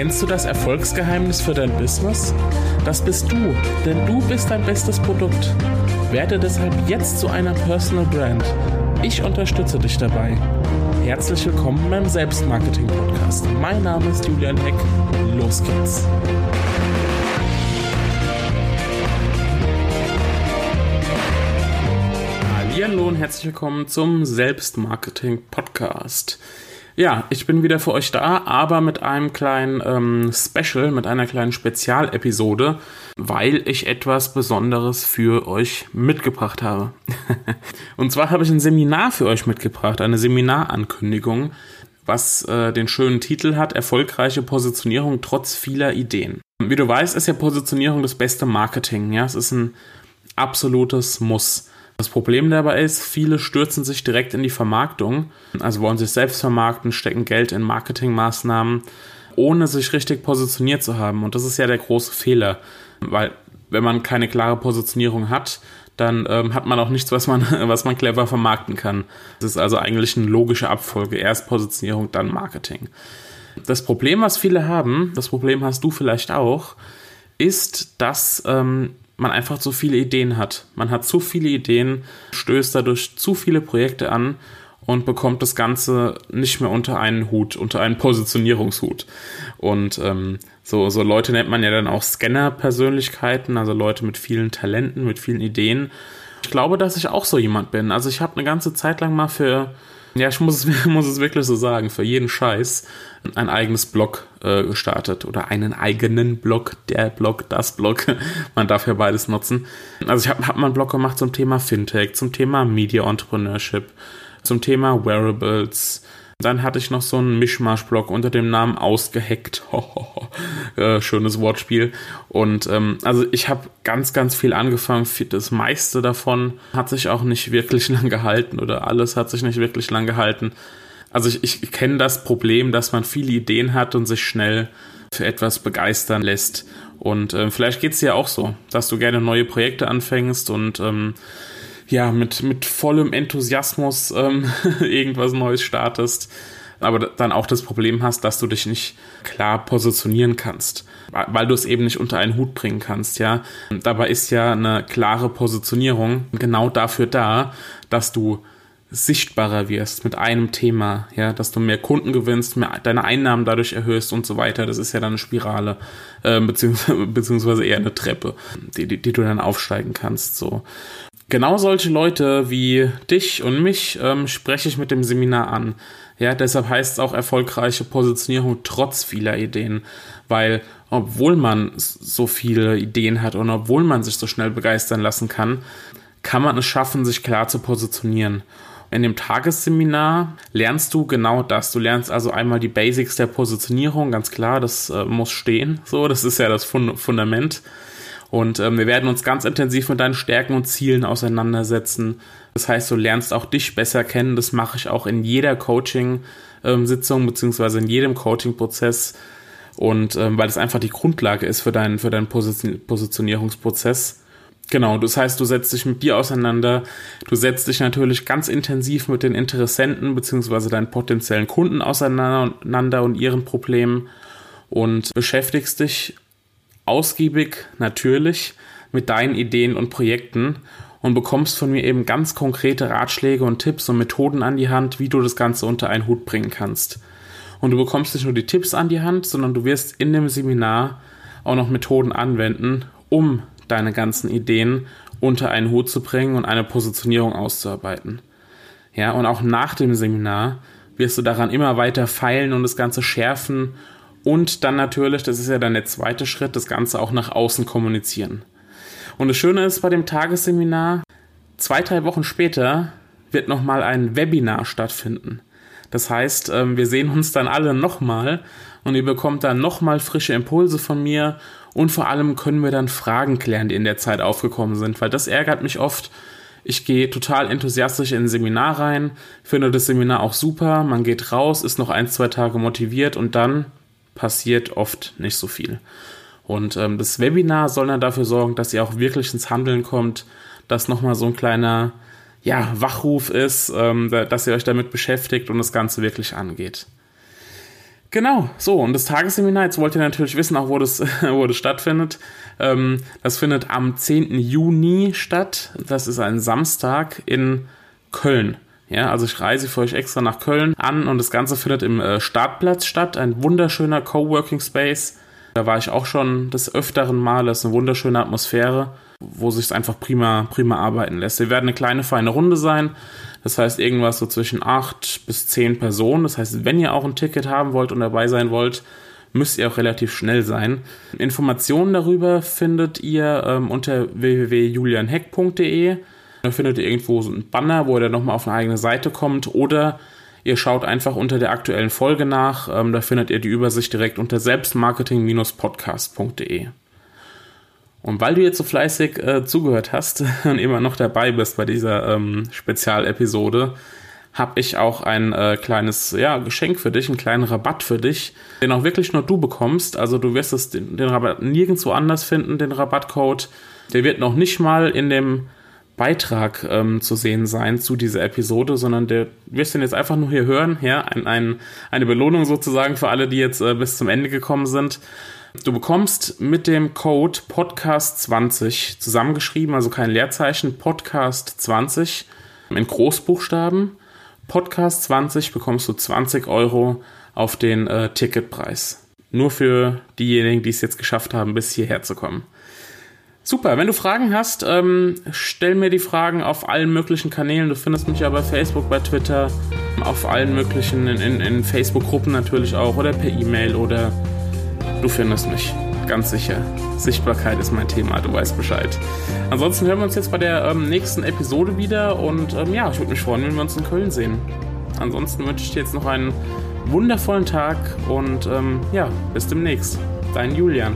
Kennst du das Erfolgsgeheimnis für dein Business? Das bist du, denn du bist dein bestes Produkt. Werde deshalb jetzt zu einer Personal Brand. Ich unterstütze dich dabei. Herzlich willkommen beim Selbstmarketing-Podcast. Mein Name ist Julian Heck. Los geht's. Hallo und herzlich willkommen zum Selbstmarketing-Podcast. Ja, ich bin wieder für euch da, aber mit einem kleinen ähm, Special, mit einer kleinen Spezialepisode, weil ich etwas Besonderes für euch mitgebracht habe. Und zwar habe ich ein Seminar für euch mitgebracht, eine Seminarankündigung, was äh, den schönen Titel hat, erfolgreiche Positionierung trotz vieler Ideen. Wie du weißt, ist ja Positionierung das beste Marketing. Ja, es ist ein absolutes Muss. Das Problem dabei ist, viele stürzen sich direkt in die Vermarktung, also wollen sich selbst vermarkten, stecken Geld in Marketingmaßnahmen, ohne sich richtig positioniert zu haben. Und das ist ja der große Fehler, weil wenn man keine klare Positionierung hat, dann ähm, hat man auch nichts, was man, was man clever vermarkten kann. Das ist also eigentlich eine logische Abfolge. Erst Positionierung, dann Marketing. Das Problem, was viele haben, das Problem hast du vielleicht auch, ist, dass ähm, man einfach zu viele Ideen hat. Man hat zu viele Ideen, stößt dadurch zu viele Projekte an und bekommt das Ganze nicht mehr unter einen Hut, unter einen Positionierungshut. Und ähm, so, so Leute nennt man ja dann auch Scanner-Persönlichkeiten, also Leute mit vielen Talenten, mit vielen Ideen. Ich glaube, dass ich auch so jemand bin. Also ich habe eine ganze Zeit lang mal für ja, ich muss muss es wirklich so sagen, für jeden Scheiß ein eigenes Blog äh, gestartet oder einen eigenen Blog, der Blog, das Blog. Man darf ja beides nutzen. Also ich habe hab mal einen Blog gemacht zum Thema Fintech, zum Thema Media Entrepreneurship, zum Thema Wearables, dann hatte ich noch so einen Mischmasch-Blog unter dem Namen Ausgeheckt. äh, schönes Wortspiel. Und ähm, also ich habe ganz, ganz viel angefangen. Das meiste davon hat sich auch nicht wirklich lang gehalten oder alles hat sich nicht wirklich lang gehalten. Also ich, ich kenne das Problem, dass man viele Ideen hat und sich schnell für etwas begeistern lässt. Und äh, vielleicht geht es dir auch so, dass du gerne neue Projekte anfängst und ähm, ja, mit, mit vollem Enthusiasmus ähm, irgendwas Neues startest, aber dann auch das Problem hast, dass du dich nicht klar positionieren kannst, weil du es eben nicht unter einen Hut bringen kannst, ja. Dabei ist ja eine klare Positionierung genau dafür da, dass du sichtbarer wirst mit einem Thema, ja, dass du mehr Kunden gewinnst, mehr deine Einnahmen dadurch erhöhst und so weiter. Das ist ja dann eine Spirale, äh, beziehungsweise, beziehungsweise eher eine Treppe, die, die, die du dann aufsteigen kannst, so. Genau solche Leute wie dich und mich ähm, spreche ich mit dem Seminar an. Ja, deshalb heißt es auch erfolgreiche Positionierung trotz vieler Ideen, weil obwohl man so viele Ideen hat und obwohl man sich so schnell begeistern lassen kann, kann man es schaffen, sich klar zu positionieren. In dem Tagesseminar lernst du genau das. Du lernst also einmal die Basics der Positionierung, ganz klar, das äh, muss stehen. So, das ist ja das Fund Fundament. Und ähm, wir werden uns ganz intensiv mit deinen Stärken und Zielen auseinandersetzen. Das heißt, du lernst auch dich besser kennen. Das mache ich auch in jeder Coaching-Sitzung ähm, beziehungsweise in jedem Coaching-Prozess. Und ähm, weil es einfach die Grundlage ist für deinen, für deinen Position Positionierungsprozess. Genau, das heißt, du setzt dich mit dir auseinander, du setzt dich natürlich ganz intensiv mit den Interessenten beziehungsweise deinen potenziellen Kunden auseinander und ihren Problemen und beschäftigst dich ausgiebig natürlich mit deinen Ideen und Projekten und bekommst von mir eben ganz konkrete Ratschläge und Tipps und Methoden an die Hand, wie du das Ganze unter einen Hut bringen kannst. Und du bekommst nicht nur die Tipps an die Hand, sondern du wirst in dem Seminar auch noch Methoden anwenden, um deine ganzen Ideen unter einen Hut zu bringen und eine Positionierung auszuarbeiten. Ja, und auch nach dem Seminar wirst du daran immer weiter feilen und das Ganze schärfen und dann natürlich, das ist ja dann der zweite Schritt, das Ganze auch nach außen kommunizieren. Und das Schöne ist bei dem Tagesseminar, zwei, drei Wochen später wird nochmal ein Webinar stattfinden. Das heißt, ähm, wir sehen uns dann alle nochmal und ihr bekommt dann nochmal frische Impulse von mir und vor allem können wir dann Fragen klären, die in der Zeit aufgekommen sind, weil das ärgert mich oft. Ich gehe total enthusiastisch in ein Seminar rein, finde das Seminar auch super, man geht raus, ist noch ein, zwei Tage motiviert und dann passiert oft nicht so viel. Und ähm, das Webinar soll dann dafür sorgen, dass ihr auch wirklich ins Handeln kommt, dass nochmal so ein kleiner ja, Wachruf ist, ähm, dass ihr euch damit beschäftigt und das Ganze wirklich angeht. Genau, so, und das Tagesseminar, jetzt wollt ihr natürlich wissen, auch wo das, wo das stattfindet. Ähm, das findet am 10. Juni statt. Das ist ein Samstag in Köln. Ja, also ich reise für euch extra nach Köln an und das Ganze findet im äh, Startplatz statt. Ein wunderschöner Coworking Space. Da war ich auch schon des öfteren Mal. Das ist eine wunderschöne Atmosphäre, wo sich einfach prima, prima arbeiten lässt. Wir werden eine kleine, feine Runde sein. Das heißt, irgendwas so zwischen acht bis zehn Personen. Das heißt, wenn ihr auch ein Ticket haben wollt und dabei sein wollt, müsst ihr auch relativ schnell sein. Informationen darüber findet ihr ähm, unter www.julianheck.de. Da findet ihr irgendwo so ein Banner, wo ihr dann nochmal auf eine eigene Seite kommt oder ihr schaut einfach unter der aktuellen Folge nach. Ähm, da findet ihr die Übersicht direkt unter selbstmarketing-podcast.de. Und weil du jetzt so fleißig äh, zugehört hast und immer noch dabei bist bei dieser ähm, Spezialepisode, habe ich auch ein äh, kleines ja, Geschenk für dich, einen kleinen Rabatt für dich, den auch wirklich nur du bekommst. Also du wirst es den, den Rabatt nirgendwo anders finden, den Rabattcode. Der wird noch nicht mal in dem Beitrag ähm, zu sehen sein zu dieser Episode, sondern der wirst den jetzt einfach nur hier hören. Ja, ein, ein, eine Belohnung sozusagen für alle, die jetzt äh, bis zum Ende gekommen sind. Du bekommst mit dem Code Podcast20 zusammengeschrieben, also kein Leerzeichen, Podcast20 in Großbuchstaben. Podcast20 bekommst du 20 Euro auf den äh, Ticketpreis. Nur für diejenigen, die es jetzt geschafft haben, bis hierher zu kommen. Super, wenn du Fragen hast, ähm, stell mir die Fragen auf allen möglichen Kanälen. Du findest mich ja bei Facebook, bei Twitter, auf allen möglichen, in, in, in Facebook-Gruppen natürlich auch oder per E-Mail oder Du findest mich, ganz sicher. Sichtbarkeit ist mein Thema, du weißt Bescheid. Ansonsten hören wir uns jetzt bei der ähm, nächsten Episode wieder und ähm, ja, ich würde mich freuen, wenn wir uns in Köln sehen. Ansonsten wünsche ich dir jetzt noch einen wundervollen Tag und ähm, ja, bis demnächst. Dein Julian.